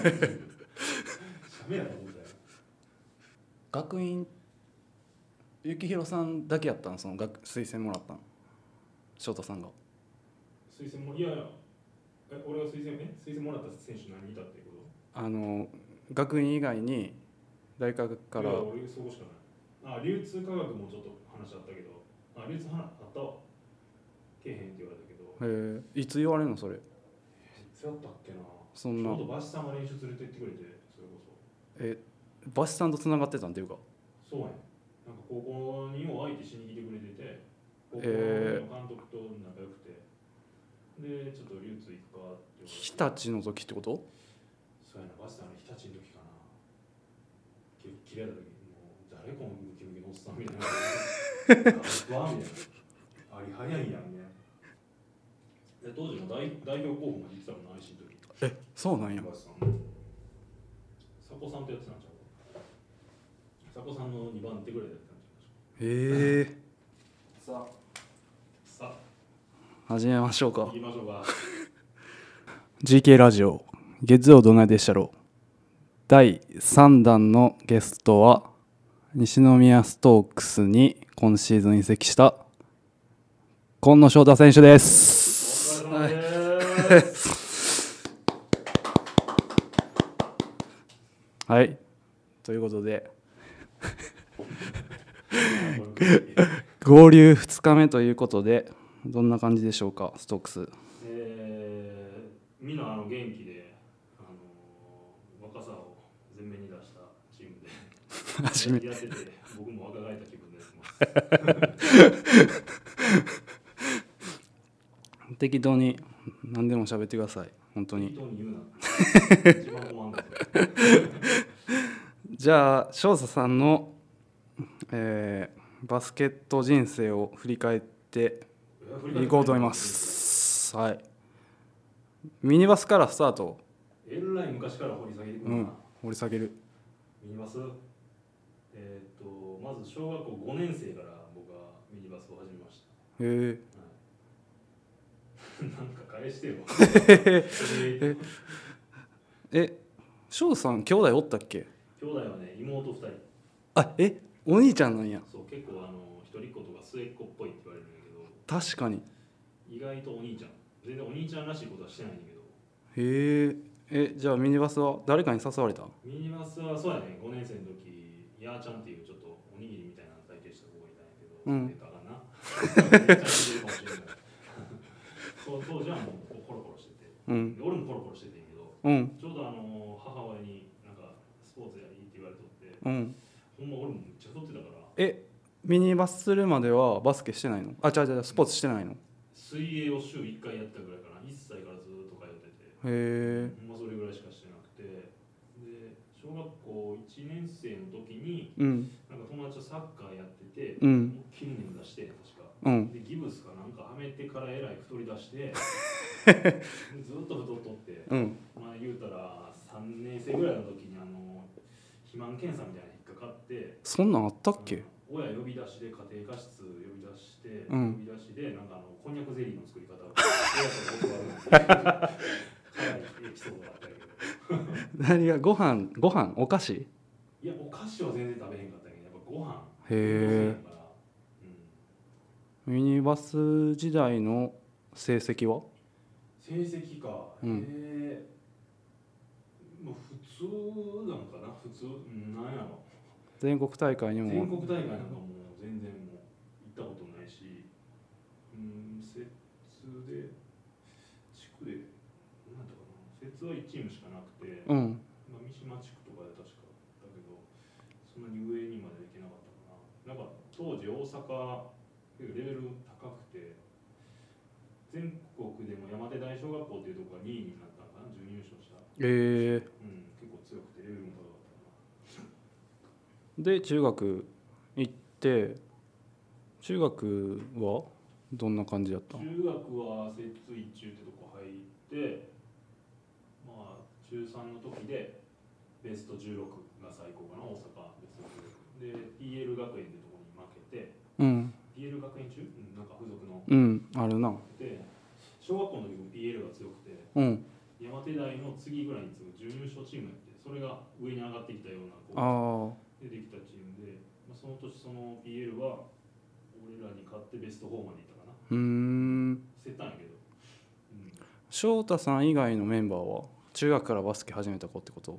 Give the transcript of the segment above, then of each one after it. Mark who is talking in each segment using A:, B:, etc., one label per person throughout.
A: 学院幸宏さんだけやったん？その学推薦もらったん？翔太さんが。
B: 推薦もいやいやえ俺が推薦え推薦もらった選手何人いたってこと？
A: あの学院以外に大学から
B: 俺そこしかないあ流通科学もちょっと話あったけど。あ流通話あったわ。けえへんって言われたけど。
A: へえ。いつ言われるのそれ？
B: いつやったっけな？
A: そんな。
B: ちょうどバシさんが練習連れて行ってくれてそれこそ。
A: えバシさんとつながってたんっていうか。
B: そうやね。なんか高校にも相手しに来てくれてて高校
A: え
B: の監督と仲良くて、でちょっと流通行くかって
A: 日立の時ってこと？
B: そうやなバシさんの日立の時かな。き切れた時もう誰このムキムキのおっさんみたいな。うわみたいなあり早いやんねで当時の代代表候補もんな IC の時
A: えそうなんや。
B: 佐古さんとやってたんちゃう？佐古さんの2番手ぐらいでやってたんちゃう
A: へえ。
B: さあ。さ
A: 始めましょうか。
B: あ行きましょうか。
A: GK ラジオ月曜どないでしたろう。第3弾のゲストは西宮ストークスに今シーズン移籍した今野翔太選手です。
B: お疲れ様です
A: はい。ということで。合流2日目ということでどんな感じでしょうかストークス。
B: えー、みんなあの元気で、あのー若さを前面に出したチームで。やってて僕も若返った気分でやってます。
A: 適当に何でも喋ってください本当に。じゃあ翔太さんの、えーバスケット人生を振り返っていこうと思います。はい。ミニバスからスタート。
B: えらい昔から掘り下げるな、
A: うん掘り下げる。
B: ミニバス？えーっとまず小学校5年生から僕はミニバスを始めました。
A: へえ。
B: えー
A: え翔太さん兄弟おったっけ？
B: 兄弟はね、妹2人。
A: あえお兄ちゃんなんや。
B: そう、結構あの一人っ子とか末っ子っぽいって言われるんだけど、
A: 確かに。
B: 意外とお兄ちゃん。全然お兄ちゃんらしいことはしてないんだけど、
A: へえ。えじゃあミニバスは誰かに誘われた？
B: ミニバスはそうやね、5年生の時、やーちゃんっていうちょっとおにぎりみたいな体型した子がいたんやけど、
A: うん。
B: 出たかな。そう当時はもうコロコロしてて、
A: うん。
B: で俺もコロコロしててんけど、
A: うん。
B: ちょうどあの母親になんかスポーツやいいって言われとって、
A: うん。
B: ほんま俺もめっちゃ太ってたから。
A: えミニバスするまではバスケしてないの？あ違う違うスポーツしてないの？へ
B: 水泳を週1回やったぐらいかな。1歳からずっと通ってて。
A: え
B: ほんまそれぐらいしかしてなくて。で小学校1年生の時に
A: うん。
B: なんか友達とサッカーやってて
A: うん。
B: 思いっきり眠出して
A: うん。
B: でギブスかなんかはめてからえらい太り出してで ずっと太っとって
A: うん。
B: まあ言うたら3年生ぐらいの時にあの肥満検査みたいなの引っかかって
A: そんなんあったっけ？
B: うん。親呼び出しで家庭科室呼び出して、
A: うん。
B: 呼び出しでなんかあのこんにゃくゼリーの作り方を 親と教わるっていうかなりエピソードがあったけど。
A: 何が？ご飯ご飯？お菓子？へ
B: いやお菓子は全然食べへんかったけどやっぱご飯。
A: え
B: そうやからうん
A: ミニバス時代の成績は？
B: 成績か、
A: うん。
B: えーまあ普通なんかな？普通うんなんやろ？
A: 全国大会に
B: 全
A: も
B: 国大会なんかもう全然もう行ったことないしうん摂で地区で何だったかな？摂は1チームしかなくて、
A: うん。
B: まあ、三島地区とかで確かだけどそんなに上にまで行けなかったかな。なんか当時大阪結構レベル高くて全国でも山手大小学校っていうところが2位になったのかな準優勝した、
A: え
B: うん、結構強くてレベルも高かった。かな
A: ー、で中学行って中学はどんな感じだった？
B: 中学は摂津一中ってとこ入ってまあ中3の時でベスト16が最高かな大阪ベスト16で PL 学園ってとこに負けて
A: うん
B: PL 学園中、うん、なんか付属の。
A: うん。あるな。
B: で小学校の時も PL が強くて
A: うん。
B: 山手大の次ぐらいに次ぐ準優勝チームやってそれが上に上がってきたようなこ
A: ああ
B: うでできたチームで、まあ、その年その PL は俺らに勝ってベスト4までいったかな。
A: うーん。
B: 捨てたんやけど、うん、
A: 翔太さん以外のメンバーは中学からバスケ始めた子ってこと？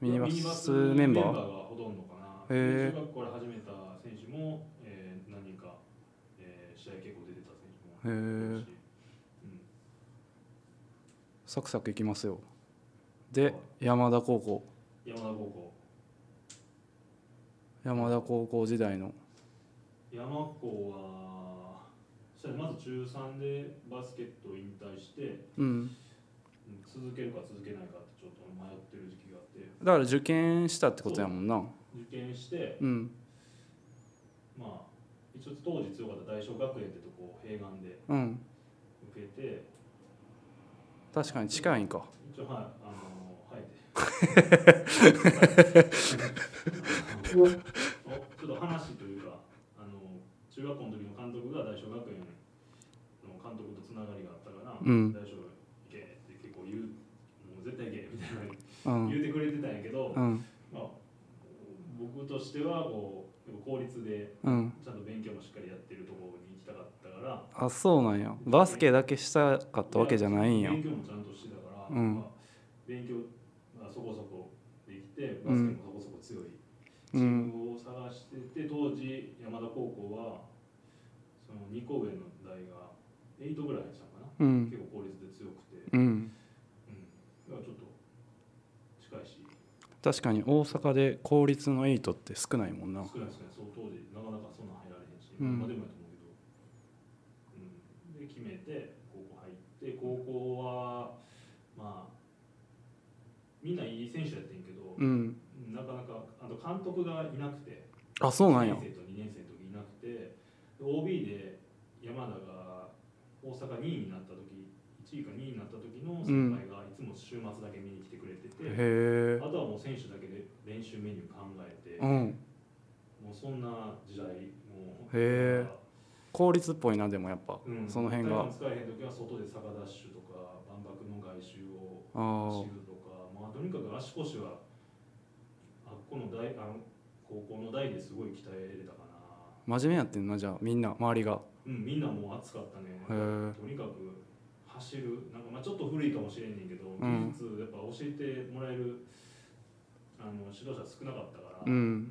A: ミニバスメンバー？
B: がほとんどかな。中学校から始めた選手も、えー、何人か、えー、試合結構出てた選手も
A: へえサクサクいきますよ。で山田高校。
B: うん、山田高校
A: 山田高校時代の。
B: 山高はそしたらまず中3でバスケットを引退して、
A: うん。
B: うん続けるか続けないかってちょっと迷ってる時期があって。
A: だから受験したってことやもんな。
B: 受験して
A: うん。
B: まあ一応当時強かった大正学園ってとこを併願で
A: うん。
B: 受けて。
A: 確かに近いんか。
B: 一応はいあの生えて。あのお ちょっと話というかあの中学校の時の監督が大正学園の監督とつながりがあったから、
A: うん。
B: 大正行けって結構言うもう絶対行けみたいな
A: うん
B: 言うてくれてたんやけど、
A: うん。
B: まあ、僕としてはこうやっぱ公立で
A: うん。
B: ちゃんと勉強もしっかりやってるところに行きたかったから。
A: あそうなんや。バスケだけしたかったわけじゃないんや。
B: 勉強もちゃんとしてたから、
A: うん。
B: まあ、勉強がそこそこできてバスケもそこそこ強いチームを探してて当時山田高校はその2個上の代が8ぐらいでしたかな、
A: うん。
B: 結構公立で強くて、
A: うん
B: うん、だからちょっと近いし
A: 確かに大阪で公立のエイトって少ないもんな。
B: 少ない少ない。そう当時なかなかそんな入られへんし、
A: うん。
B: 今でもやと思うけど、うん、で決めて高校入って高校はまあみんないい選手やってんけど、
A: うん。
B: なかなかあと監督がいなくて
A: あそうなんや。
B: 1年生と2年生の時いなくて OB で山田が大阪2位になった時1位か2位になった時の先輩がいつも週末だけ見に来てくれてて、
A: へえ
B: あとはもう選手だけで練習メニュー考えて、
A: うん。
B: もうそんな時代も
A: え公立っぽいなでもやっぱ、
B: うん、
A: その辺が。
B: 使えへん時は外で坂ダッシュとか万博の外周を
A: あ
B: 走るとかまあとにかく足腰はあっこの大あの高校の代ですごい鍛えれたかな。
A: あ真面目やってんなじゃあみんな周りが。
B: うんみんなもう熱かったね。とにかく走るなんかまあちょっと古いかもしれんねんけど、
A: ん。
B: 技術やっぱ教えてもらえるあの指導者少なかったから、
A: うん。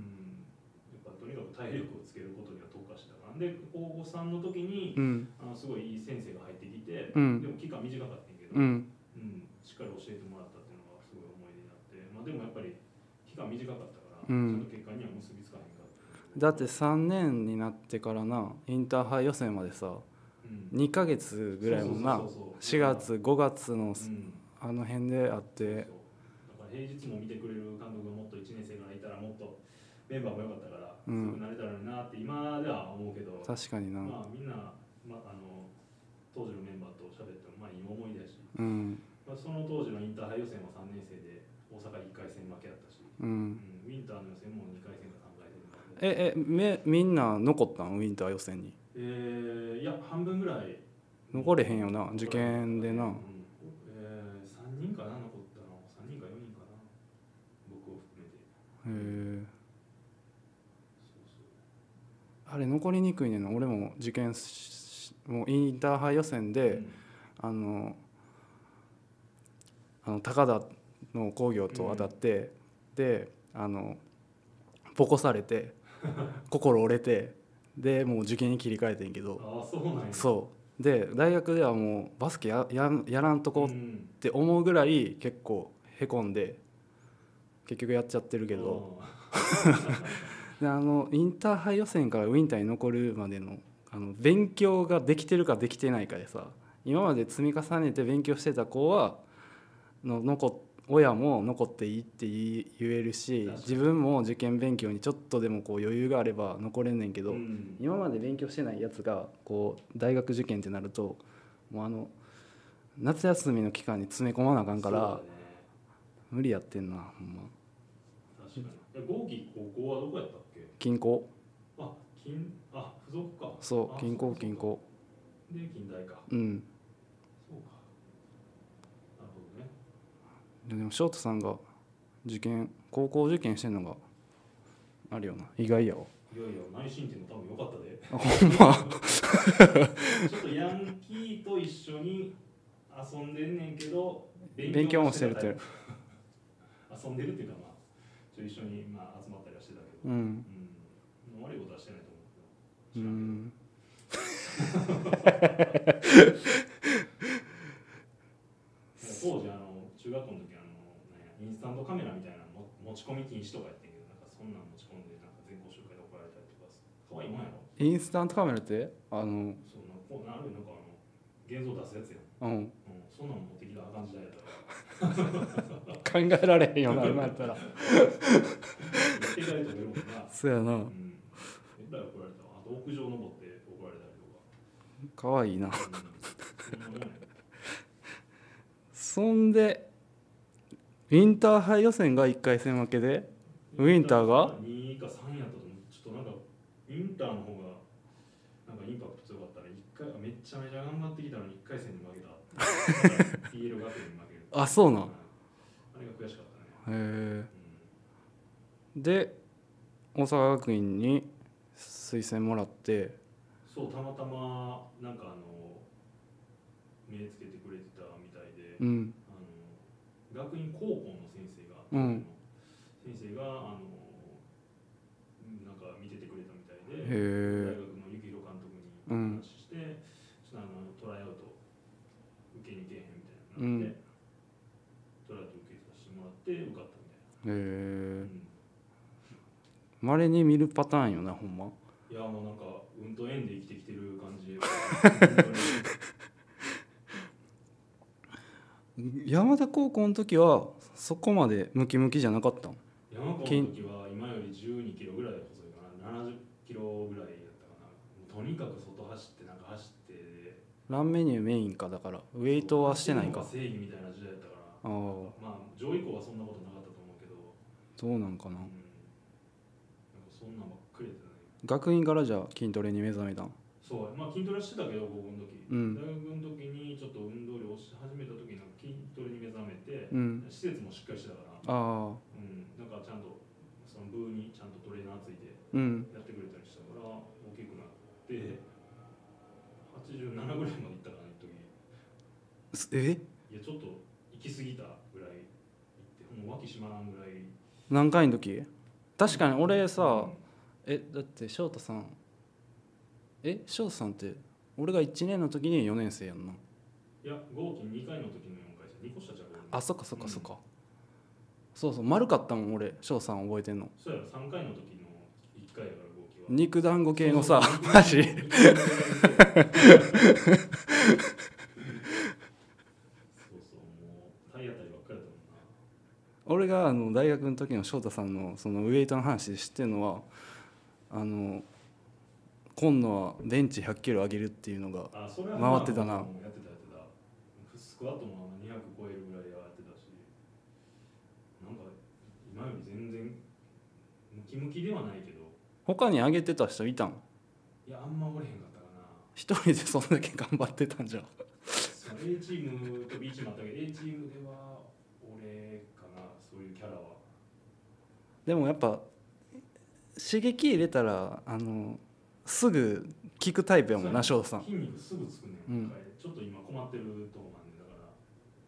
B: やっぱとにかく体力をつけることには特化してたから。で高校3の時に
A: うん。
B: あのすごいいい先生が入ってきて、
A: うん。
B: でも期間短かったんやけど、
A: うん。
B: うん。しっかり教えてもらったっていうのがすごい思い出になって、まあ、でもやっぱり期間短かったから、
A: うん。
B: ちゃんと結果には結びつかへんかった。
A: だって3年になってからなインターハイ予選までさ
B: うん
A: 2ヶ月ぐらいもんな
B: そうそうそう。
A: 4
B: そう
A: 月5月の
B: うん。
A: あの辺であって。
B: 平日も見てくれる監督がもっと1年生からいたらもっとメンバーも良かったから、
A: うん。
B: 強くなれたらなって今では思うけど
A: 確かにな。
B: まあみんな、まあ、あの当時のメンバーと喋ってもまあいい思い出やし、
A: うん。
B: まあ、その当時のインターハイ予選は3年生で大阪1回戦負けやったし、
A: う
B: うん。
A: ん
B: ウィンターの予選も2回戦か3回戦
A: ええめみんな残ったん？ウィンター予選に
B: えー、いや半分ぐらい。
A: 残れへんよな受験でな。
B: うん。えー、3人かな残ったの。3人か4人かな。僕を含めて。
A: へえあれ残りにくいねんな。俺も受験しもうインターハイ予選で、あのあの高田の工業と当たって、であのボコされて 心折れてでもう受験に切り替えてんけど。
B: ああそうなんや。
A: そう。で大学ではもうバスケやややらんとこっ
B: ん
A: て思うぐらい結構へこんで結局やっちゃってるけど。であのインターハイ予選からウィンターに残るまでのあの勉強ができてるかできてないかでさ今まで積み重ねて勉強してた子はの残っ親も残っていいって言えるし自分も受験勉強にちょっとでもこう余裕があれば残れんねんけど、
B: うん。
A: 今まで勉強してないやつがこう大学受験ってなるともうあの夏休みの期間に詰め込まなあかんから
B: ね。
A: 無理やってんなほんま。
B: 確かに。え合議高校はどこやったっけ？
A: 近郊。
B: あ金あ付属か。あ
A: そう近郊
B: か。
A: 近郊。
B: で近代か。
A: うん
B: そうかなるほどね
A: でも翔太さんが受験高校受験してんのがあるよな意外やわ。
B: いやいや内申点も多分良かったで。
A: あ ほんま。
B: ちょっとヤンキーと一緒に遊んでんねんけど
A: 勉強もしてるって
B: 遊んでるっていうかまあちょ一緒にまあ集まったりはしてたけど、
A: うん。
B: うん。悪いことはしてないと思うけ
A: う
B: ど。知らん
A: ん
B: けど。当時あの中学校の時インスタントカメラみたいなの持ち込み禁止とかやってんけどなんかそんなん持ち込んでなんか全校集会で怒られたりとか可愛いもんやろ。
A: インスタントカメラって？あの
B: そうなんかこうなるなんかあの現像出すやつやん、
A: うん。
B: うん、そんなん持ってきたらあかん時代やったから。
A: 考えられへんよな今やったら。そうやな。
B: うん。えらい怒られあと屋上登って怒られたりとか。
A: かわいいな。
B: うん。そん
A: でウィンターハイ予選が1回戦負けでウィンターが
B: ？2か3やったと思う。ちょっとなんかウィンターの方がなんかインパクト強かったら一回めっちゃめちゃ頑張ってきたのに1回戦に負けた。PL 学園に負ける。
A: あそうな
B: あれが悔しかったね、
A: へ
B: うん
A: えで大阪学院に推薦もらって。
B: そうたまたまなんかあの目つけてくれてたみたいで、
A: うん
B: 学院高校の先生が、
A: うん。
B: 先生があのなんか見ててくれたみたいで
A: へ
B: 大
A: え
B: 学の幸宏監督に
A: うん
B: 話して、ちょっとあのトライアウト受けに行けへんみたいななって、トライアウト受けさせてもらって受かったみたいな、
A: へえ
B: うん。
A: まれに見るパターンよなほんま。
B: いやもうなんか運と縁で生きてきてる感じ
A: 山田高校の時はそこまでムキムキじゃなかったん
B: 山川の時は今より12キロぐらい細いかな70キロぐらいやったかな。とにかく外走ってなんか走って
A: ランメニューメインかだからウェイトはしてないか。
B: 正義みたいな時代やったから。
A: ああ。
B: まあ上位校はそんなことなかったと思うけど、
A: どうなんかな？
B: うん、なんかそんなんばっかりやってたね。
A: 学院からじゃあ筋トレに目覚めたん
B: そうまあ筋トレしてたけど高校の時、
A: うん。
B: 大学の時にちょっと運動量をし始めた時になんか筋トレに目覚めて、
A: うん。
B: 施設もしっかりしてたから。
A: ああ。
B: うん、なんかちゃんとその部にちゃんとトレーナーついて
A: うん。
B: やってくれたりしたから大きくなって87ぐらいまでいったかな一時。
A: すえ？
B: いやちょっと行き過ぎたぐらい行ってもう脇締まらんぐらい。
A: 何回の時？確かに俺さ
B: うん。
A: えだって翔太さんえ翔太さんって俺が1年の時に4年生やんな。い
B: や合金2回の時の4回戦2個下ちゃう
A: あそっかそっかそっか、そうそう丸かったもん俺翔さん覚えてんの。
B: そうやろ3回の時の1回やから合金は。
A: 肉団子系のさ マジ。俺があの大学の時の翔太さんのそのウエイトの話で知ってるのはあの今度はベンチ100キロ上げるっていうのが回ってたな。
B: スクワットも200超えるぐらいやってたしなんか今より全然ムキムキではないけど。
A: 他に上げてた人いたん？
B: いやあんまおれへんかったかな。
A: 一人でそんだけ頑張ってたんじゃ
B: A チームと B チームあったけど A チームでは俺かなそういうキャラは。
A: でもやっぱ刺激入れたらあのすぐ効くタイプやもんな翔太さん。
B: 筋肉すぐつくねん、
A: うん。
B: ちょっと今困ってるとこなんでだか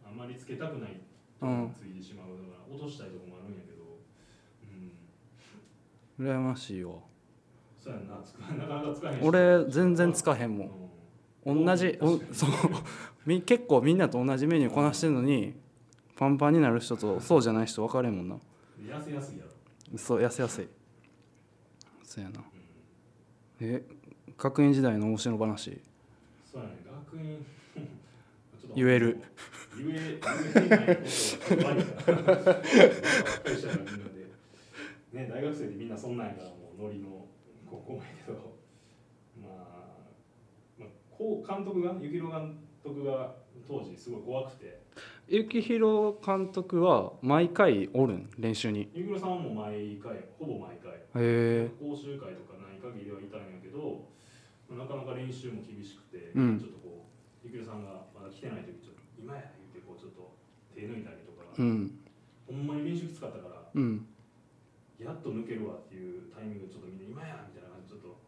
B: らあんまりつけたくないと
A: うん
B: ついてしまう。だから落としたいとこもあるんやけど。うん。
A: 羨ましいわ。
B: そうやんな。つかなかなかつかへんし。
A: 俺全然つかへんもん。
B: うん。
A: 同じおそう。み結構みんなと同じメニューこなしてるのにパンパンになる人とそうじゃない人分かれんもんな。
B: 痩せやすいやろ、
A: そう痩せやすい。そうやな。
B: うん、
A: え学園時代の面白話？
B: そうやね学院ちょっと
A: 言える。
B: 言え言えないことが悪いからばっかりしたらみんなでね大学生でみんなそんなんやからもうノリの高校やけどまあ、まあ、こう監督が幸宏監督が当時すごい怖くて
A: 幸宏監督は毎回おる。ん練習に
B: 幸宏さんはもう毎回ほぼ毎回
A: へえ
B: 講習会とか限りはいたんやけどまあなかなか練習も厳しくて、
A: うん。
B: ちょっとこう幸宏さんがまだ来てない時ちょっと今や言ってこうちょっと手抜いたりとか、
A: うん。
B: ほんまに練習きつかったから
A: うん。
B: やっと抜けるわっていうタイミングでちょっとみんな今やみたいな感じでちょっと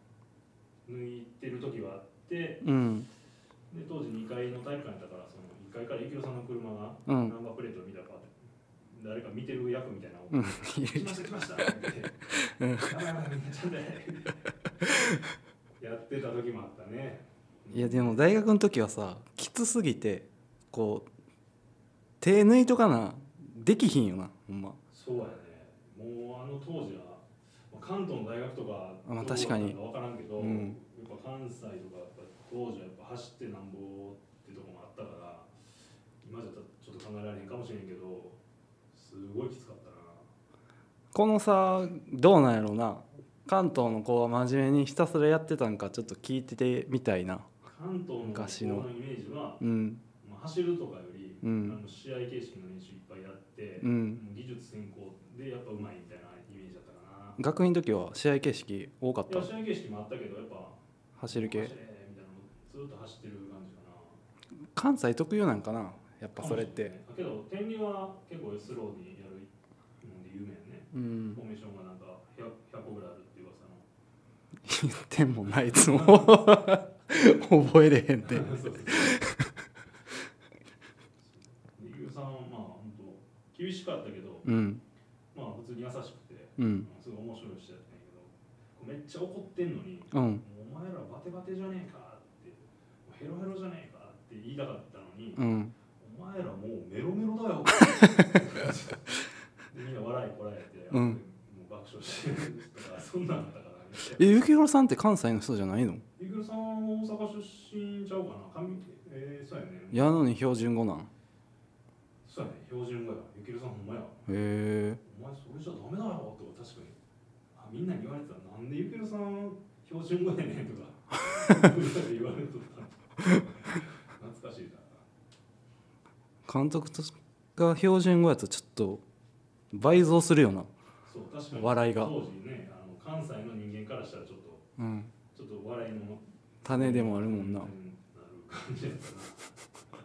B: 抜いてる時はあって
A: うん。
B: で当時2階の体育館やったからその1階から幸宏さんの車が
A: うん。
B: ナンバープレートを見たらパッて誰か見てる役みたいな。のを
A: うん。
B: 来ました来ました。って言ってやばいやばいみんなちゃんとやれやってた時もあったね。
A: いやでも大学の時はさきつすぎてこう手抜いとかなできひんよなほんま。
B: そうやね。もうあの当時はまあ関東の大学とか
A: あまあ確かに。
B: 分からんけど、
A: うん。
B: やっぱ関西とか当時はやっぱ走ってなんぼってとこもあったから今じゃちょっと考えられへんかもしれんけどすごいきつかったな。
A: このさどうなんやろうな。関東の子は真面目にひたすらやってたんかちょっと聞いててみたいな。
B: 関東の
A: 昔の
B: 高校のイメージは、
A: うん。
B: まあ、走るとかより、
A: うん。
B: あの試合形式の練習いっぱいやって、
A: うん。
B: 技術先行でやっぱうまいみたいなイメージだったかな。
A: 学院の時は試合形式多かった？
B: 試合形式もあったけどやっぱ
A: 走る系？
B: みたいなのずっと走ってる感じかな。
A: 関西特有なんかなやっぱそれって。
B: だけど天理は結構スローにやるので有名やね。
A: うん。
B: フォーメーションがなんか 100, 100個ぐらいあるって噂の。
A: 言ってもないつも 覚えれへんで。
B: そうそうそう。でゆうさんはまあ本当厳しかったけど、
A: うん。
B: まあ普通に優しくて、
A: うん。
B: すごい面白い人やったんやけどめっちゃ怒ってんのに、
A: うん。
B: お前らバテバテじゃねえかってヘロヘロじゃねえかって言いたかったのに、
A: うん
B: お前らもうメロメロだよ。でみんな笑いこらえて、
A: うん。
B: もう爆笑してるとかそんなんだったから
A: えゆきひろさんって関西の人じゃないの？
B: イグルさんは大阪出身ちゃうかな。上えー、そうやね。
A: やのに標準語なん？へ
B: そうやね。標準語や。ゆきるさんほんまや。
A: え
B: お前それじゃダメだよとか確かに。あみんなに言われてた。なんでゆきるさん標準語やねんとか。言われとった
A: 監督とが標準語やとちょっと倍増するよ
B: う確かに。
A: 笑いが。
B: 当時ねあの関西の人間からしたらちょっと
A: うん。
B: ちょっと笑いの
A: 種でもあるもんな。
B: なる感じやったな。懐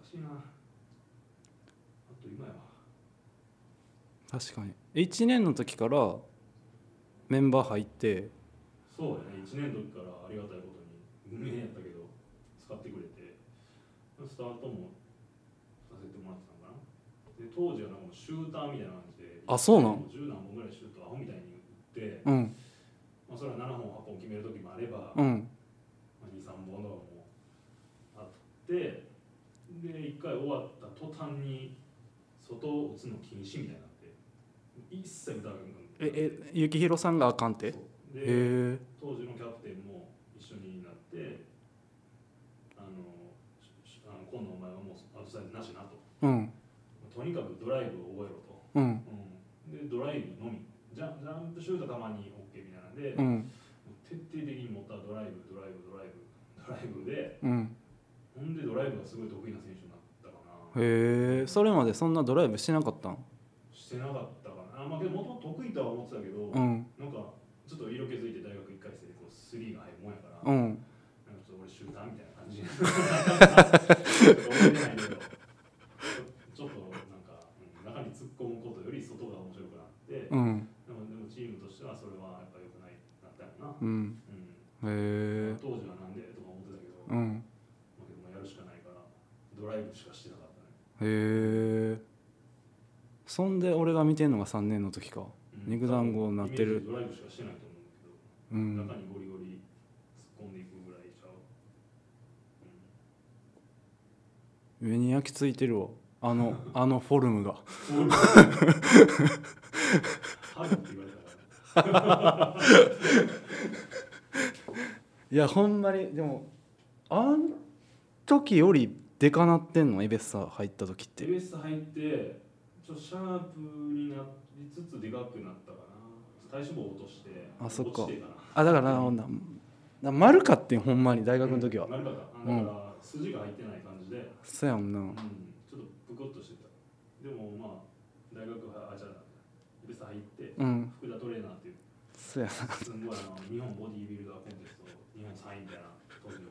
B: かしいな。あと今やわ
A: 確かに。1年の時からメンバー入って。
B: そうやね。1年の時からありがたいことに無名やったけど使ってくれてスタートもさせてもらってたのかな。で当時はなんかシューターみたいな感じで
A: あそうなん
B: ？10何本ぐらいシュートアホみたいに打って、
A: うん。
B: まあ、それは7本8本決める時もあれば、
A: うん。
B: まあ、23本とかもあってで1回終わった途端に外を打つの禁止みたいになって一切打たなくなって
A: ええゆきひろさんがあかんて？へ
B: 当時のキャプテンも一緒になってあのしあの今度お前はもうアウトサイドなしなと
A: うん。
B: とにかくドライブを覚えろと、
A: うん。
B: うん、でドライブのみ。ジャジャンプシュートたまに OK みたいなんで、
A: うん。
B: 徹底的に持ったドライブドライブドライブドライブで
A: うん。
B: ほんでドライブがすごい得意な選手になったかな。
A: へえ。それまでそんなドライブしてなかったん？
B: してなかったかな。あまあけどもともと得意とは思ってたけど、
A: うん。
B: なんかちょっと色気づいて大学1回生でこうスリーが入るもんやから、
A: うん。
B: なんかちょっと俺シューターみたいな感じけどちょちょっとなんか、うん中に突っ込むことより外が面白くなって、
A: うん。
B: でもでもチームとしてはそれはやっぱ良くないなったよな、
A: うん。
B: うん。
A: へえ。
B: 当時はなんでとか思ってたけど、
A: う
B: まあ
A: ん。
B: けどもうやるしかないからドライブしかしてなかったね、
A: へえ。そんで俺が見てんのが3年の時か。
B: うん。
A: 肉団子になってる。
B: ドライブしかしてないと思うんだけど、
A: うん。
B: 中にゴリゴリ突っ込んでいくぐらいちゃう、うん
A: 上に焼き付いてるわ。あの あのフォルムが いやほんまにでもあん時よりでかなってんの？エベッサ入った時って
B: エベス入って、ちょっとシャープになりつつでかくなったかな。体脂肪落として、
A: あそっか。あだからななな丸かってんほんまに大学の時は、
B: 丸かった。あだから、筋が入ってない感じで、
A: そうやもんな
B: うん、ちょっとぷくっとしてた。でもまあ、大学は、あ、じゃあ、ス入って、
A: うん。
B: 福田トレーナーっていう、
A: そうやな。
B: すんごいあの、日本ボディービルダーコンテスト、日本3位みたいな、当時の。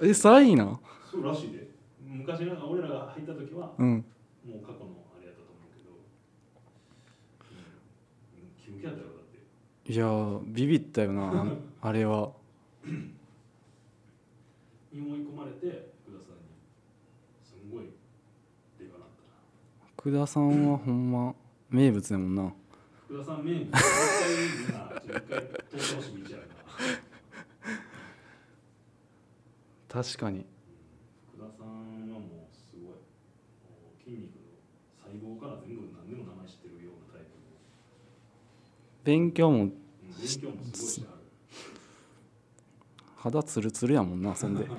A: え3位な
B: そうらしいで。昔なんか俺らが入った時は、
A: うん。
B: もう過去のあれやったと思うけど、うん、ムキムキやったよだって。
A: いやービビったよなあ あれは。
B: に追い込まれて福田さんに。すんごいでかなったな。
A: 福田さんはほんま名物やもんな。
B: 福田さん名物
A: 確かに。
B: 福田さんはもうすごい筋肉の細胞から全部何でも名前知ってるようなタイプの。
A: 勉強も
B: うん勉強もすごいしてある。
A: 肌ツルツルやもんなそんで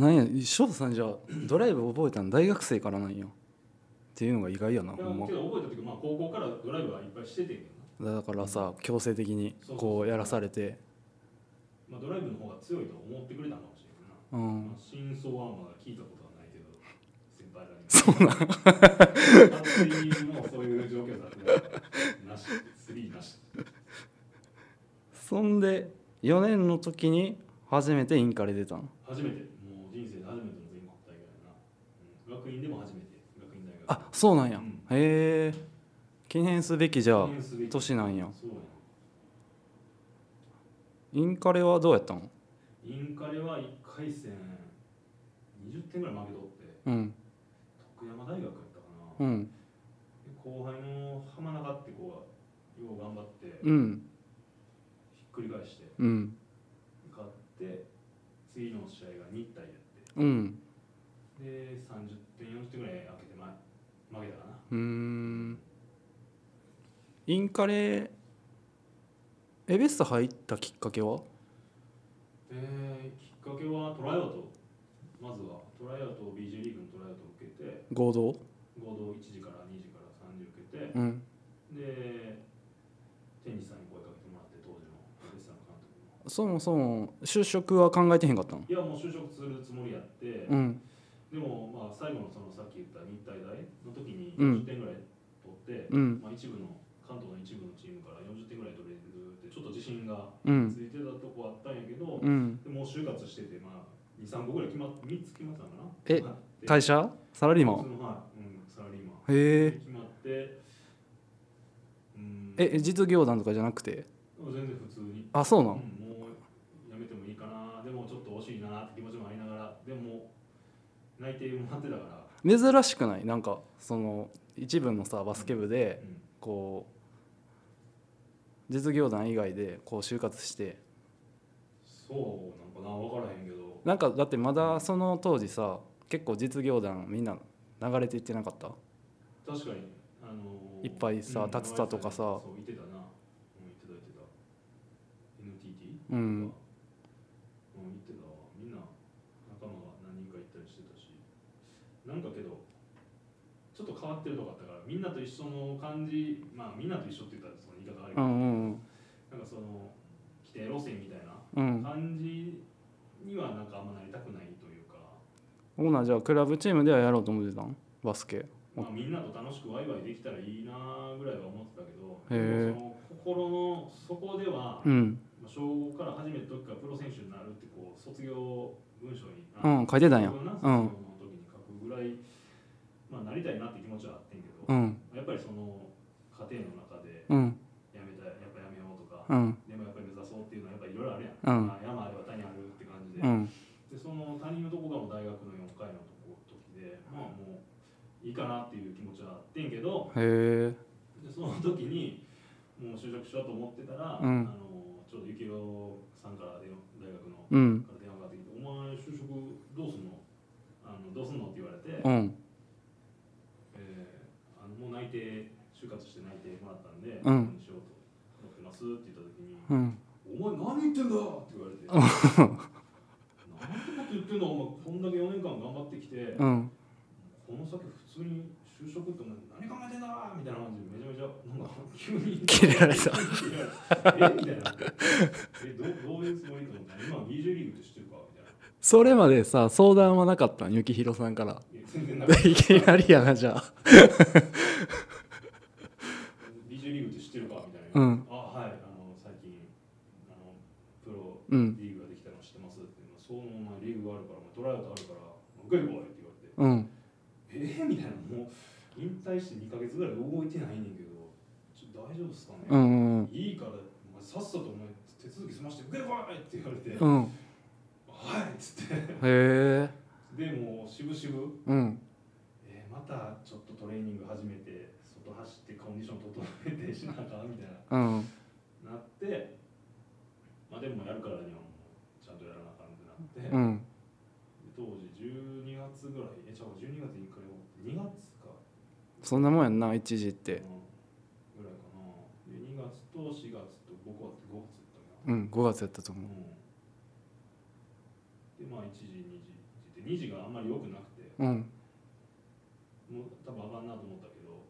A: なんや翔太さんじゃあドライブ覚えたの？大学生からなんや。っていうのが意外やなほんま。
B: けど覚えた時まあ高校からドライブはいっぱいしててんけどな。
A: だからさ強制的にこうやらされて。
B: まあドライブの方が強いと思ってくれたかもしれんな、
A: うん。
B: まあ、真相はまだ聞いたことはないけど先輩らに
A: そうな。ん
B: そういう状況だったなしスリーなし。
A: そんで4年の時に初めてインカレ出たの？
B: 初めてもう人生で初めての全国大会やな、うん、学院でも初めて学院大学。
A: あそうなんや、
B: うん。
A: へえ。記念すべきじゃあ年なんや。インカレはどうやったの？
B: インカレは1回戦20点ぐらい負けとって
A: うん。
B: 徳山大学やったかな、
A: うん。
B: で後輩の浜中って子がよう頑張って
A: うん。
B: ひっくり返して
A: うん。
B: 勝って次の試合が日体やって。
A: うん。
B: で30点40点ぐらい開けて、ま、負けたかな。
A: うーん。インカレエベッサ入ったきっかけは？
B: えー、きっかけはトライアウト。まずはトライアウト BJ リーグのトライアウトを受けて
A: 合同？
B: 合同1時から2時から3時受けて
A: うん。
B: で天西さんに声かけてもらって当時のエベッサの監督の
A: そもそも就職は考えてへんかったの
B: いやもう就職するつもりやって、
A: うん
B: 最後のそのさっき言った日体大の時に
A: うん。
B: 40点ぐらい取って、
A: うん。
B: まあ、一部の関東の一部のチームから40点ぐらい取れるってちょっと自信が
A: うん。
B: ついてたとこあったんやけど、
A: うん。
B: でもう就活しててまあ23個ぐらい決まっ3つ決まってたのかな？
A: え
B: ま
A: 会社？サラリーマン？
B: 普通のはい、うん、サラリーマン。
A: へえ。
B: 決まってうん。
A: え実業団とかじゃなくて？
B: 全然普通に。
A: あそうなん？
B: うん。もうやめてもいいかなでもちょっと惜しいなって気持ちもありながらでも内定もらってたから、
A: 珍しくない？なんかその一部のさバスケ部で
B: うん。
A: こう実業団以外でこう就活して。
B: そうなんかな分からへんけど。
A: なんかだってまだその当時さ結構実業団みんな流れていってなかった？
B: 確かに。あのー
A: いっぱいさ
B: うん
A: 達田とかさ。
B: そうてたな。てたてた。NTT
A: うん
B: うん言ってたわみんな仲間が何人か行ったりしてたしなんかけどちょっと変わってるとこあったからみんなと一緒の感じまあみんなと一緒って言ったらその言い方あるけど、
A: うんうん
B: なんかその規定路線みたいな
A: うん。
B: 感じにはなんかあんまなりたくないというか、
A: ほなじゃあクラブチームではやろうと思ってたん？バスケ。
B: まあ、みんなと楽しくワイワイできたらいいなぐらいは思ってたけどその心の底では、
A: うん。
B: まあ小5から始めた時からプロ選手になるってこう卒業文章に、
A: うん書いてたんや。うん
B: ぐらい、まあ、なりたいなって気持ちはあってんけど、
A: うん。
B: やっぱりその家庭の中で
A: うん。
B: やめたやっぱやめようとか、
A: うん。
B: でもやっぱり目指そうっていうのはやっぱりいろいろあるやん、
A: うん。
B: まあ、山あれば谷あるって感じで,、
A: うん。
B: でその谷のとこがもう大学の4回のとこ時でまあもういいかなっていう気持ちはあってんけどでその時にもう就職しようと思ってたら、
A: うん。
B: あのちょうど幸宏さんから電大学の
A: うん
B: から電話がかかってきて「お前就職どうすんのあのどうすんの?」って言われて、
A: うん
B: えーあのもう内定就活して内定もらったんで、
A: うん
B: にしようと思ってますって言った時に「
A: うん
B: お前何言ってんだ!」って言われて「なんてこと言ってんの？お前こんだけ4年間頑張ってきて、
A: うん
B: この先普通に就職ってお前何考えてんだ!」みたいな感じでめちゃめちゃなんか急に
A: 切れられた
B: えみたいなえどどういうつもりと思って今 BJ リーグって知って
A: それまでさ相談はなかったん幸宏さんから。
B: い
A: きなりやなじゃあ。
B: BJ リーグって知ってるか？みたいな、
A: うん。
B: あはい。あの最近あのプロ
A: うん
B: リーグができたの知ってますってって「そのリーグがあるからトライアウトあるから受けてこい」って言われて
A: うん「
B: えー、みたいなもう引退して2ヶ月ぐらい動いてないねんけどちょっと大丈夫ですかね、
A: うんうん
B: いいからさっさとお前手続き済まして受けてこいって言われて「
A: うん
B: はい」っつって。
A: へえ。
B: でもう渋々
A: うん。
B: えーまたちょっとトレーニング始めて外走ってコンディション整えてしなあかんみたい
A: うん。
B: ななってまあでもやるからにはもうちゃんとやらなあかんってなって、
A: うん。
B: で当時12月ぐらいえちゃう12月に1回2月か、
A: そんなもんやんな一時って。
B: うん。ぐらいかな。で2月と4月と5月5月だったかな。
A: うん5月やったと思う。
B: うん。でまあ1時2時って2時があんまり良くなくて。
A: うん。
B: もう多分上がんなと思ったけど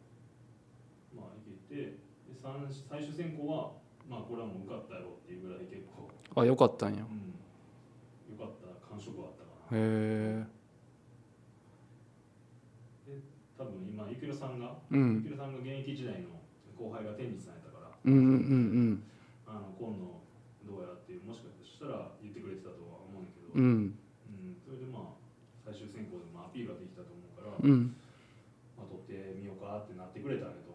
B: まあいけてで三最終選考はまあこれはもう受かったやろっていうぐらい結構、
A: あよかったんや。
B: うん、よかった感触はあったかな。
A: へえ。
B: 多分今ゆきろさんが、
A: うん。
B: ゆきろさんが現役時代の後輩が天日さんやったから。
A: うんうんうん
B: あの今度どうやってもしかしたらど、
A: うん。
B: うん。それでまあ最終選考でもアピールができたと思うから、
A: うん。
B: まあ、取ってみようかってなってくれたんやと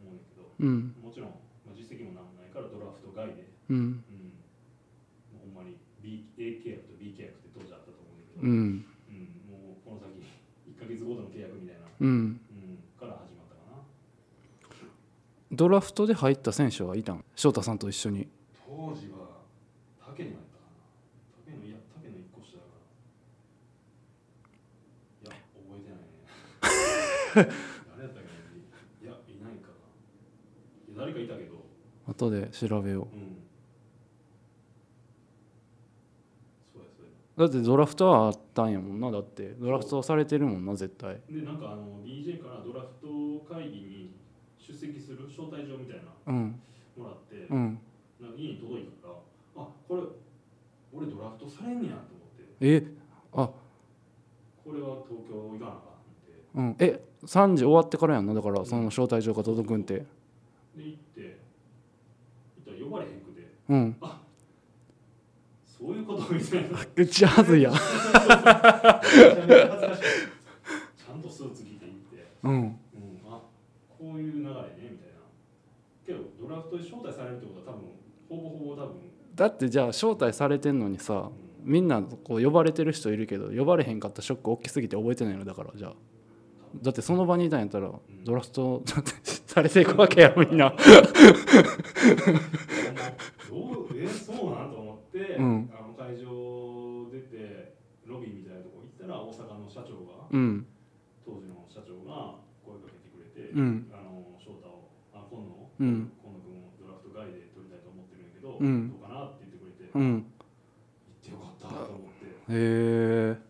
B: 思うんだけど
A: うん
B: もちろん、まあ、実績もなんもないからドラフト外で、
A: うん。
B: うん、ほんまに B A 契約と B 契約って当時あったと思うんだけど、
A: うん。
B: うんもうこの先 1ヶ月ごとの契約みたいな、
A: うん。
B: うん、から始まったかな。
A: ドラフトで入った選手はいたん？翔太さんと一緒に
B: 当時は竹野やったかな竹野いや竹野1個下だからいや覚えてないね誰かないたけど
A: 後で調べよ
B: う。んそうやそうや
A: うだってドラフトはあったんやもんなだってドラフトされてるもんな絶対。
B: でなんかあの DJ からドラフト会議に出席する招待状みたいな
A: うん。
B: もらって、
A: うん。
B: なんか家に届いたからあこれ俺ドラフトされんねやと思って。
A: え？あ。
B: これは東京行かなあかんって。
A: うん。え？3時終わってからやんな。だからその招待状が届くんて。
B: で行って行ったら呼ばれへんくて。
A: うん。
B: そういうことみたいな。
A: めっちゃはずいやん
B: ちゃんとスーツ着て行って。
A: うん。
B: うん、あこういう流れねみたいな。けどドラフトで招待されるってことは多分ほぼほぼ多分、
A: だってじゃあ招待されてんのにさ
B: うん、
A: みんなこう呼ばれてる人いるけど呼ばれへんかったショック大きすぎて覚えてないの。だからじゃあだってその場にいたんやったらドラフトだってされていくわけやろみんな。
B: どうえそうなんと思って、
A: うん。
B: あの会場出てロビーみたいなとこ行ったら大阪の社長が
A: うん。
B: 当時の社長が声かけてくれて、
A: うん。
B: あの翔太をあ今野を
A: うん。
B: 今野君をドラフト外で取りたいと思ってるんやけど、
A: うん。
B: どうかなって言ってくれて、行
A: うん。
B: ってよかったと思って、
A: へえ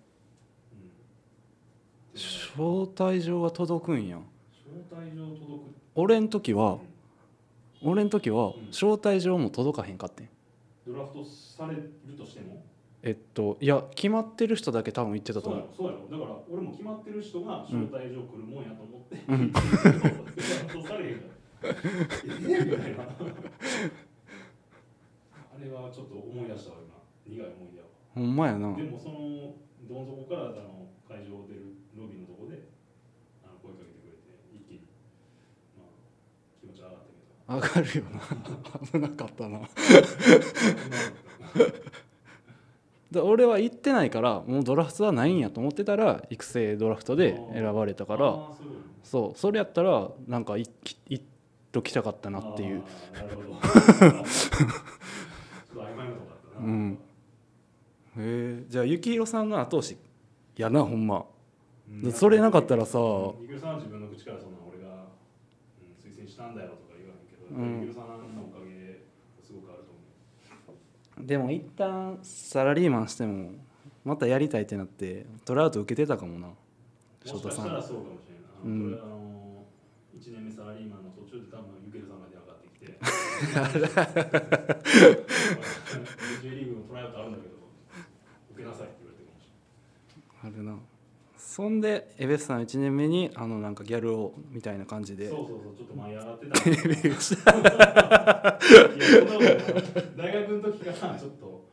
A: 招待状が届くんや。
B: 招待状届く。
A: 俺ん時は
B: うん。
A: 俺ん時は
B: うん。
A: 招待状も届かへんかってん。
B: ドラフトされるとしても？
A: えっといや決まってる人だけ多分言ってたと思う。
B: そうやろ。だから俺も決まってる人が招待状来るもんやと思って、
A: うん。
B: ドラフトされへん から。あれはちょっと思い出したわ今。苦い思い出やわ。
A: ほんまやな。
B: でもそのどん底からあの会場出るロビーのとこであの声かけてくれて一気に、まあ、気持ち上がったけど
A: 上がるよな。危なかったな。だ俺は行ってないからもうドラフトはないんやと思ってたら育成ドラフトで選ばれたから。
B: そう
A: それやったらなんかいいっときたかったなっていう。
B: なるほど。
A: うん。へえじゃあ幸宏さんの後押し。やなほんま
B: うん。
A: それなかったらさ
B: ゆきるさんは自分の口からそんな俺が、うん、推薦したんだよとか言わへんけど、
A: うん。
B: ゆきるさんのおかげすごくあると思う
A: でも一旦サラリーマンしてもまたやりたいってなってトラウト受けてたかもな。翔
B: もしか
A: 太さん。
B: したらそうかもしれな。いあの、
A: うん。
B: あの1年目サラリーマンの途中で多分ゆきるさんが電話かかってきて J リーグのトライアウトあるんだけど受けなさいって言われてるかもし
A: あるなそんでエベスさん1年目にあのなんかギャルをみたいな感じで。
B: そうそうそうちょっと舞い上がってた大学の時からちょっと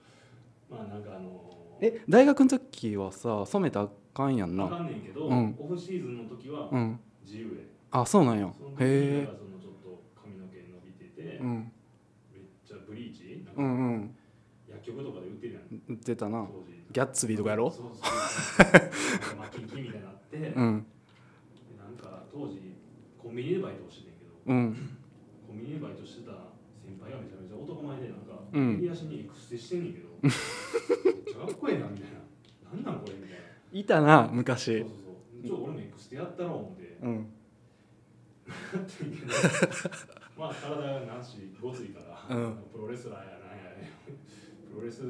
B: まあなんかあの
A: え大学の時はさ染めたらあかんやん
B: わ
A: な
B: かんねんけど、
A: うん。
B: オフシーズンの時は
A: うん。
B: 自由で、
A: あそうなんや。へえ。
B: ちょっと髪の毛伸びてて、
A: うん。
B: めっちゃブリーチ？なんか
A: うんうん。
B: 薬局とかで売ってるやん。
A: 言ってたな。
B: 当時
A: ギャッツビーとかやろ？
B: そうそうンキンみたいになって、で
A: うん。
B: なんか当時コンビニでバイトをしててんけど、
A: うん。
B: コンビニでバイトしてた先輩がめちゃめちゃ男前でなんか、
A: うん。
B: 襟足にエクステしてんねんけどめっちゃかっこええなみたいな。なんなんこれみたいな。い
A: たな
B: そう
A: 昔
B: そうそう。ちょ俺もやったろう思って
A: うん
B: まあ体がなんしごついから、
A: うん。
B: プロレスラーやなロレス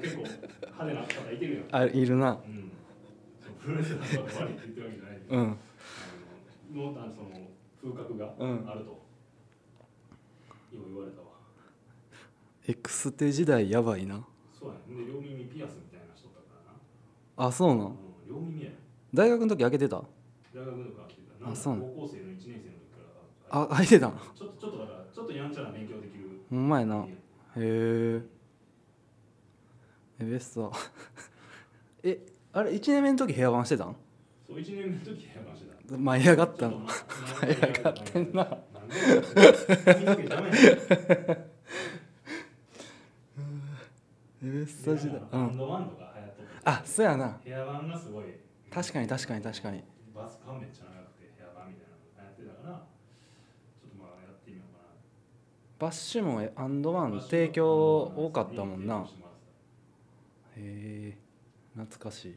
B: 結構派手な方いてるやん。
A: あいるな。
B: うん、プロレスラーが悪いって言ってるわけじゃない。けど、
A: うん。
B: あののあのその風格が
A: うん。
B: あると、よう言われたわ。
A: エクステ時代やばいな。
B: そうやね。で両耳ピアスみたいな人だからな、
A: あそうなん。
B: うん、両耳や。ね
A: 大学の時開けてた？
B: 大学とかって言った。
A: あそうなの
B: 高校生の1年生の時から。
A: あ開いてたん。
B: ちょっとちょっとだからちょっとやんちゃな勉強できる。
A: ほんまやな。
B: うん
A: へええベスト。えあれ1年目の時ヘアバンしてたん？
B: そう1年目の時やばしてた。
A: 舞い上がったん
B: ちょっとま
A: 舞い上がってんな。うん。あそうやな。
B: ヘアバンがすごい。
A: 確かに確かに確かに。
B: バスカンめっちゃ長くてヘアバンみたいなのやってたからちょっとまあやってみようかな。
A: バッシュもアンドワン提供多かったもんなへえ懐かしい。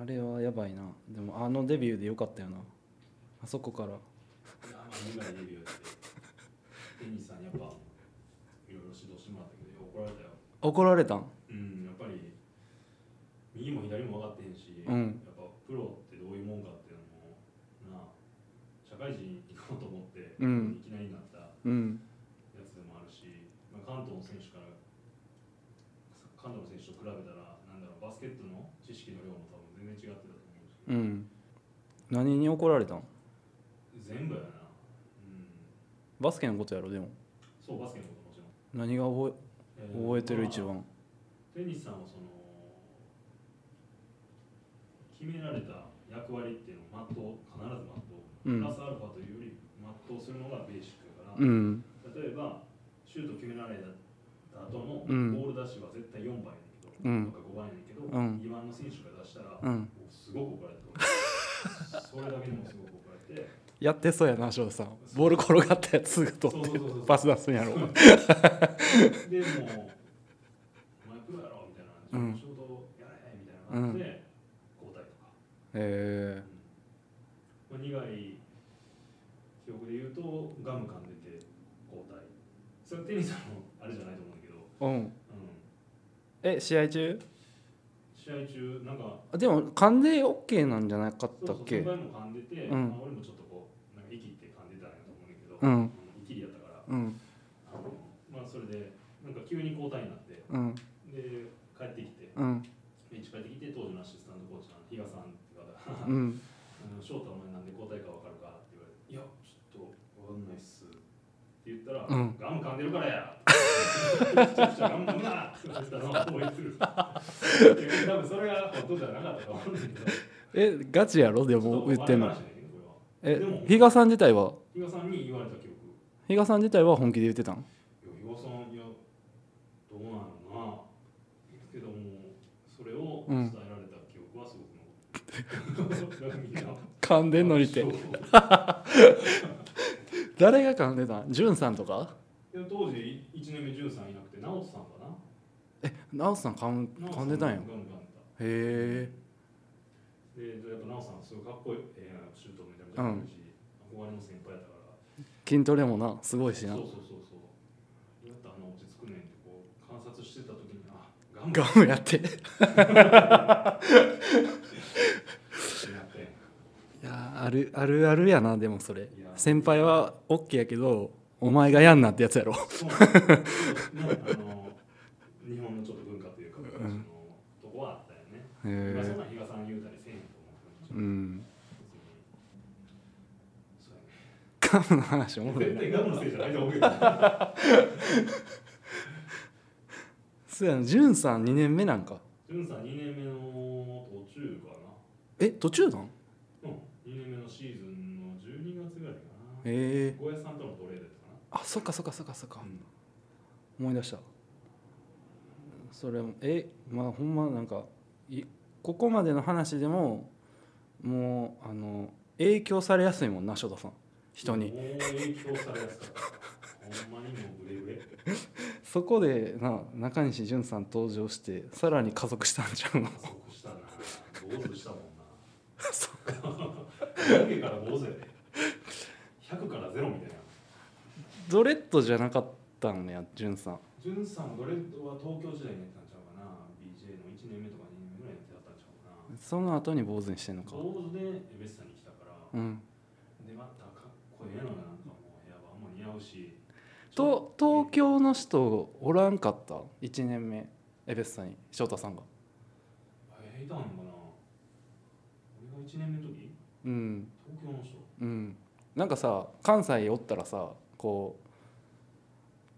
A: あれはやばいな。でもあのデビューでよかったよな。あそこから。
B: いやまあ苦いデビューやってテニスさんにやっぱいろいろ指導してもらったけど怒られたよ。
A: 怒られたん？
B: うんやっぱり右も左も分かってへんし、
A: うん。
B: やっぱプロってどういうもんかっていうのもなあ社会人行こうと思って、
A: うん。
B: いきなりなった
A: うん
B: やつでもあるし、まあ、関東の選手から関東の選手と比べたらなんだろうバスケットの知識の量も多分全然違ってたと思うし、
A: うん。何に怒られたん？
B: 全部やな、うん、
A: バスケのことやろでも。
B: そうバスケのこともちろん、
A: 何が覚
B: え
A: え覚えてる一
B: まあ
A: 番
B: テニスさんはその決められた役割っていうのを全う必ず全う、
A: うん。
B: プラスアルファというより全うするのがベーシックだから、
A: うん。
B: 例えばシュート決められた後の
A: うん。
B: ボール出しは絶対4倍やけど、
A: うん。
B: とか5倍やけど、
A: うん。
B: 2番の選手が出したら、
A: うん
B: すごく怒られた それだけでもすごく怒られて。
A: やってそうやな翔さん。ボール転がったやつすぐ取ってパス出すんやろ。
B: でもう「お前プロやろ」みたいな「
A: うん。
B: 仕事やれ」みたいな感じで交代とか、
A: へえ
B: まあ、苦い記憶で言うとガム噛んでて交代。それテニスのあれじゃない？と思うん。
A: え試合中？
B: 試合中なんか
A: あでも噛んで OK なんじゃなかった
B: そうそう
A: っけ
B: 先輩も噛んでて、
A: うん。
B: まあ、俺もちょっとこうなんか息って噛んでたんやと思うんだけど、
A: うん。
B: 息りやったから、
A: うん。
B: あのまあそれでなんか急に交代になって
A: うん。
B: で帰ってきて
A: うん。
B: ベンチ帰ってきて当時のアシスタントコーチの比嘉さんって方が
A: うん。
B: あの翔太お前なんで交代か分かるかって言われて「いやちょっと分かんないっす」って言ったら「
A: うん。
B: ガム噛んでるからや」ガム噛むなって言われたのを覚えてるで多分それが本当じゃなかったと思うんだけど。
A: えガチやろ？でも言ってんの。え
B: でも
A: 比嘉さん自体は？
B: 比嘉さんに言われた記憶。
A: 比嘉さん自体は本気で言ってたん？
B: いや比嘉さんいやどうなんやろなけどもそれを伝えられた記憶はすごく残ってる。みんな
A: 噛んでんのにって 誰が噛んでた？んジュンさんとか？
B: 当時1年目13いなくて直人さんかな。
A: え直人さん噛ん噛んでたんや。へえ。
B: でやっぱ直人さんすごいかっこいいええシュートめちゃめちゃ上手いし、憧れの先輩やったから。
A: 筋トレもなすごいしな。
B: そうそうそうそう。やったらあの落ち着くねんってこう観察してた時にあガン
A: ガムやって あるあるあるやなでもそれ。先輩は OK やけどお前がやんなってやつやろ。
B: 日本のちょっと文化というか、
A: ん。
B: そのとこはあったよね、
A: へ
B: 今そん
A: え
B: な比嘉さん言うたりせんと思う
A: ガムの話おもろいな
B: 絶対ガムのせいじゃないと思うけど
A: そうやな。潤さん2年目なんか。
B: さん2年目の途中か
A: え途中なん？
B: なうん2年目のシーズンの12月ぐらいかな。
A: ええ。
B: 小屋さんとのトレードか
A: あそっかそっかそっかそっか。
B: な、うん。
A: 思い出した。それもえまあほんまなんかいここまでの話でももうあの影響されやすいもんな翔太さん。人に。
B: もう影響されやすかった。ほんまにもうブレブレ。
A: そこでな中西潤さん登場してさらに加速したんちゃうの？
B: 加速したな。坊主したもん100から坊主やで100から0みたいな。
A: ドレッドじゃなかったんや潤さん。
B: ジュンさんドレッドは東京時代にやってたんちゃうかな。BJ の1年目とか2年目ぐらいにやってたんちゃうかな。
A: その後に坊主にしてんのか。
B: 坊主でエベッサに来たから、
A: うん。
B: でまたかっこええのよなんかもうやばもう似合うし。
A: と東京の人おらんかった？1年目エベッサに。翔太さんが。
B: えーいたんかな。俺が1年目の時？
A: うん。
B: 東京の人
A: うん。なんかさ関西おったらさこう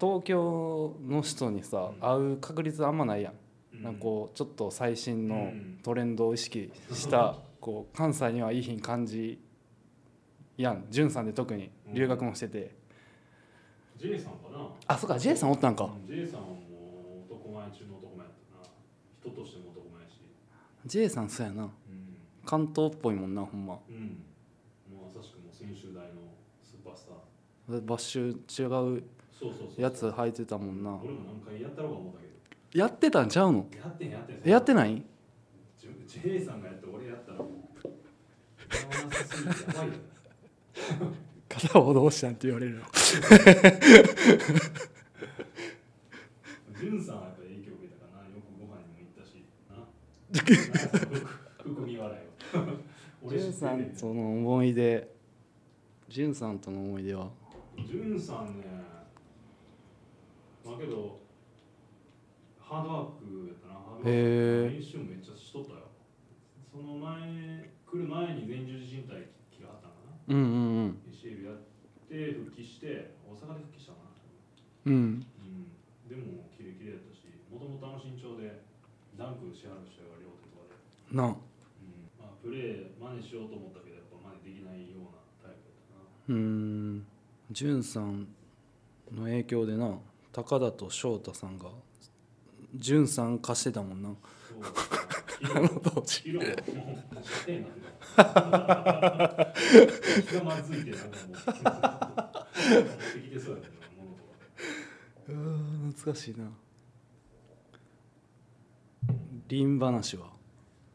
A: 東京の人にさ
B: うん。
A: 会う確率あんまないやん,、
B: うん。
A: なんかこうちょっと最新の
B: うん。
A: トレンドを意識 したこう関西にはいい品感じやん。潤さんで特に留学もしてて、
B: J さんかな。
A: あそっか J さんおったんか。
B: うん J さんはもう男前中の男前やったな。人としても男前やし。
A: J さんそうやな。
B: うん
A: 関東っぽいもんなほんま。
B: うん。もうまさしくもう専修大のスーパースター。
A: バッシュ違うやつ履いてたもんな。
B: 俺も何回やったろうか思ったけど。
A: やってたんちゃうの？
B: やってんやってん。
A: やってない
B: ？J さんがやって俺やったらもう。やばいよね。
A: 片方どうしたんって言われるの。
B: ジュンさんはやっぱ影響を受けたかな。よくご飯にも行ったし。な。服服見笑い。を 俺知
A: さ
B: ん
A: との思い出。潤さんとの思い出は？
B: ジュンさんね。まあけどハードワークやったな。ハードワーク練習もめっちゃしとったよ。その前来る前に前十字靭帯切らはったんかな。
A: うんうん
B: ACL やって復帰して大阪で復帰したかな。
A: うんうん。
B: うん。でもキレキレやったしもともとあの身長でダンクしはる人が両手とかで、
A: な
B: あ、プレー真似しようと思ったけどやっぱ真似できないようなタイプやったな。
A: うーん。潤さんの影響でな高田と翔太さんが潤さん貸してたもんな。あの当時
B: 昨日もう射程なんだ気がまずいてなんかも
A: 懐かしいな凛話は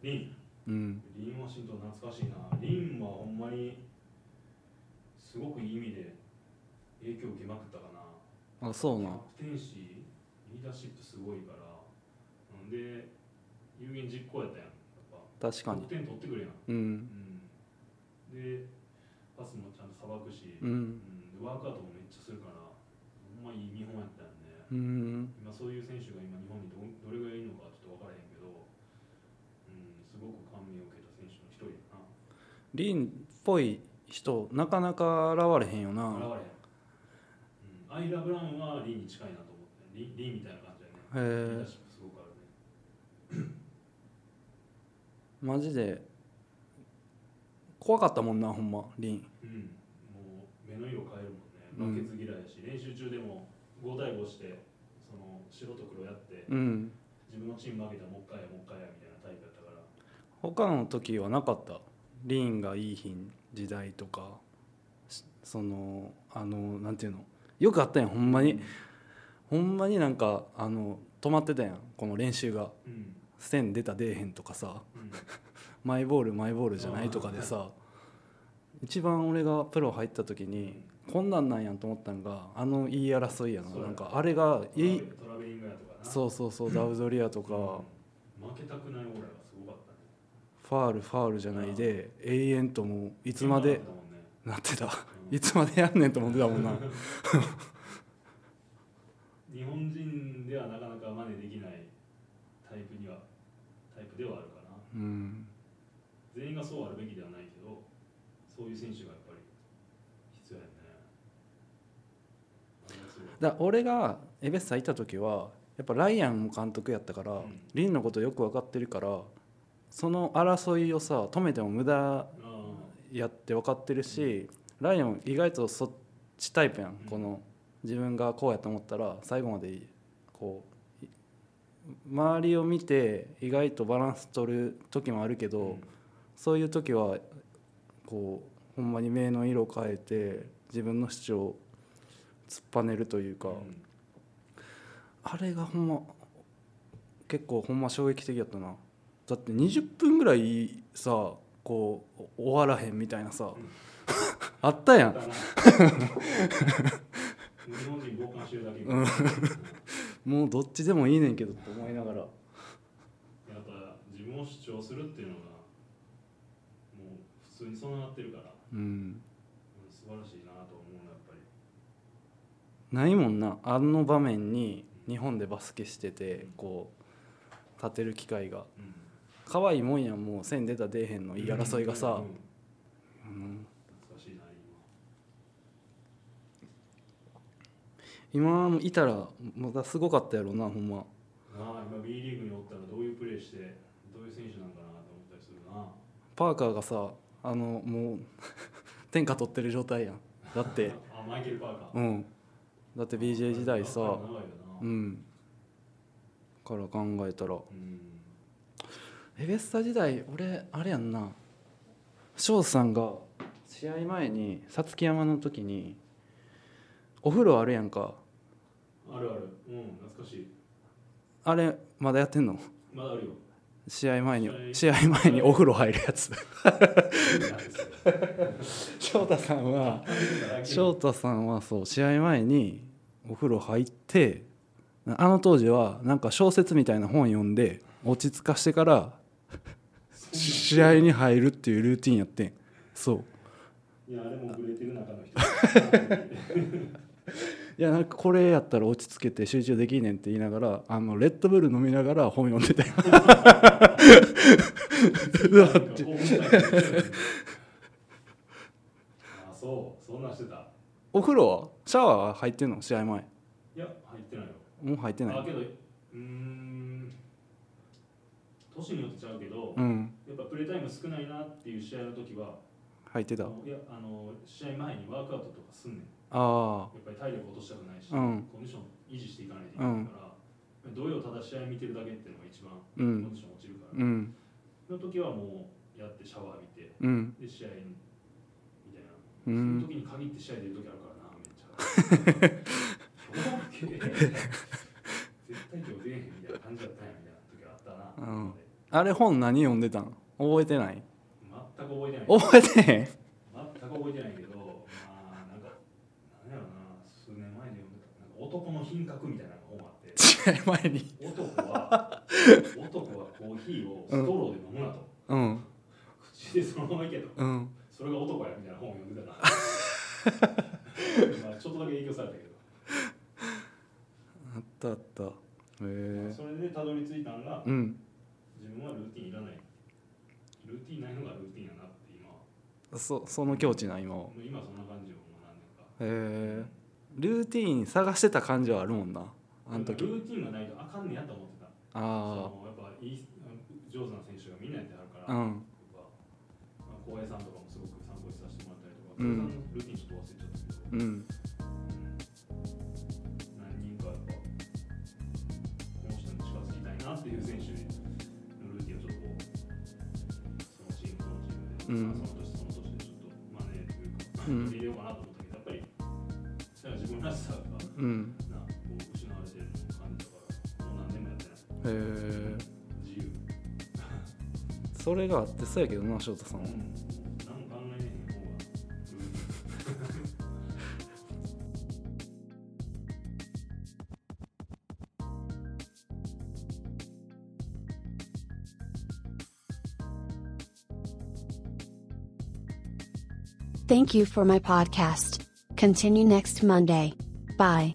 B: リン
A: うん。
B: リン・ワシントン懐かしいなリンはほんまにすごくいい意味で影響を受けまくったかな。
A: あそうな
B: キャプテンシーリーダーシップすごいから。んで有言実行やったやん。やっぱ
A: 確かに。
B: 得点取ってくれやん、
A: うん。
B: うん、でパスもちゃんとさばくし、
A: う
B: うん。
A: ん
B: でワークアウトもめっちゃするからほんまいい見本やったよね
A: うん。
B: 今そういう選手が今日本にどどれぐらいいるのかちょっと分からへんけど、うん、すごく感銘を受けた選手の一人やな
A: 凛っぽい人なかなか現れへんよな。
B: 現れへん、うん、アイラ・ブラウンはリーに近いなと思って。リーリーみたいな感じだよね。
A: へえ
B: すごくあるね。
A: マジで怖かったもんなほんま凛
B: うん、もう目の色変えるもんね。負けず嫌いやし、練習中でも5対5してその白と黒やって
A: うん。
B: 自分のチーム負けたらもう一回やもう一回やみたいなタイプやったから。
A: 他の時はなかった凛がいい日時代とかしそのあのなんていうの？よくあったやんほんまに。ほんまになんかあの止まってたやんこの練習が。
B: うん。
A: 線出た出えへんとかさ。
B: うん。
A: マイボールマイボールじゃないとかでさ。一番俺がプロ入った時にこんなんなんやんと思ったんがあの言い争いやな。
B: そうや
A: な。んかあれがいい。そうそうそうダウドリアとか。
B: うん。負けたくないオーラがすごかったね
A: ファールファールじゃないで永遠ともういつまでなってた。
B: うん。
A: いつまでやんねんと思ってたもんな。
B: 日本人ではなかなか真似できないタイプにはタイプではあるかな。
A: うん。
B: 全員がそうあるべきではないけどそういう選手がやっぱり必要やね。
A: だ俺がエベッサ行った時はやっぱライアンも監督やったから、
B: ん。
A: リンのことよく分かってるからその争いをさ止めても無駄
B: あ
A: やって分かってるし、ライアン意外とそっちタイプやん、この自分がこうやと思ったら最後までこうい周りを見て意外とバランス取る時もあるけど、
B: うん。
A: そういう時はこうほんまに目の色変えて自分の主張を突っぱねるというか、
B: うん。
A: あれがほんま結構ほんま衝撃的やったなだって20分ぐらいさこう終わらへんみたいなさ、あったやん。
B: だな。日本人傍観してるだけ
A: うん。もうどっちでもいいねんけどって思いながら。
B: やっぱ自分を主張するっていうのがもう普通に備わってるから、
A: うん。
B: うん素晴らしいなと思うのやっぱり。
A: ないもんな。あの場面に日本でバスケしててこう立てる機会が。
B: うん
A: 可愛いもんやんもう線出た出えへんの言い争いがさ。
B: うん、
A: 今もいたらまたすごかったやろなほんま。
B: あ今 B リーグにおったらどういうプレーしてどういう選手なんかなと思ったりするな。
A: パーカーがさあのもう 天下取ってる状態やん。だって。
B: あマイケル・パーカー。
A: うん。だって BJ 時代さうん。から考えたら。
B: うん
A: エベッサ時代俺あれやんな。翔さんが試合前に皐月山の時にお風呂あるやんか。
B: あるある。うん懐かしい。
A: あれまだやってんの？
B: まだあるよ。
A: 試合前に試
B: 試
A: 合前にお風呂入るやつ。翔太さんは
B: 翔
A: 翔太さんはそう試合前にお風呂入ってあの当時はなんか小説みたいな本読んで落ち着かしてから試合に入るっていうルーティンやってん。そう。
B: いやあれもグレてる中の人
A: い。やなんかこれやったら落ち着けて集中できんねんって言いながらあのレッドブル飲みながら本読んでたよ。
B: あそう。そんなんしてた。
A: お風呂は？シャワーは入ってんの？試合前？
B: いや入ってないよ。
A: もう入ってない。
B: あけどうーん年によってちゃうけど、
A: うん。
B: やっぱプレータイム少ないなっていう試合の時は
A: 入ってた。
B: いやあの試合前にワークアウトとかすんねん。
A: あ
B: やっぱり体力落としたくないし、
A: うん。
B: コンディション維持していかないといけないから、どうよただ試合見てるだけっていうのが一番
A: う
B: コン
A: ん
B: ディション落ちるから、
A: うん。
B: その時はもうやってシャワー浴びて
A: うん。
B: で試合にみたいな、
A: う
B: そうい
A: ん
B: う時に限って試合出る時あるからなめっちゃ。絶対今日出えへんみたいな感じだったんやみたいな時あったな、
A: うんあれ本何読んでたん？覚えてない？
B: 全く覚えてない。
A: 覚えてへん？
B: 全く覚えてないけどまあなんかなんやろな数年前に読んでたなんか男の品格みたいな本があって。
A: 試合前に
B: 男は男はコーヒーをストローで飲むなと、
A: うん。
B: 口でそのままいけと。
A: うん。
B: それが男やみたいな本を読んでたから。まあちょっとだけ影響されたけど、
A: あったあった。へえ。
B: それでたどり着いたのが、
A: うん
B: 自分はルーティンいらないルーティンないのがルーティンやなって今。は
A: そその境地な今
B: 今そんな感じをもう何年か。
A: へえルーティーン探してた感じはあるもんな。あの時。
B: ルーティンがないとあかんねやと思ってた。そ
A: あ
B: のやっぱいい上手な選手がみんなやってはるから、
A: あうん。
B: 浩平さんとかもすごく参考にさせてもらったりとか、
A: うん。
B: ルーティンちょっと忘れちゃったけど、
A: うん。
B: 何人かやっぱこの人に近づきたいなっていう選手う
A: ん。
B: その年その年でちょっと真似というか、
A: うん
B: 入れようかなと思ったけどやっぱりだから自分らしさが
A: うん
B: なこう失われてる感じだからもう何年もやってない
A: へえ
B: 自由
A: それがあってそうやけどな翔太さんは
B: うん
C: Thank you for my podcast. Continue next Monday. Bye.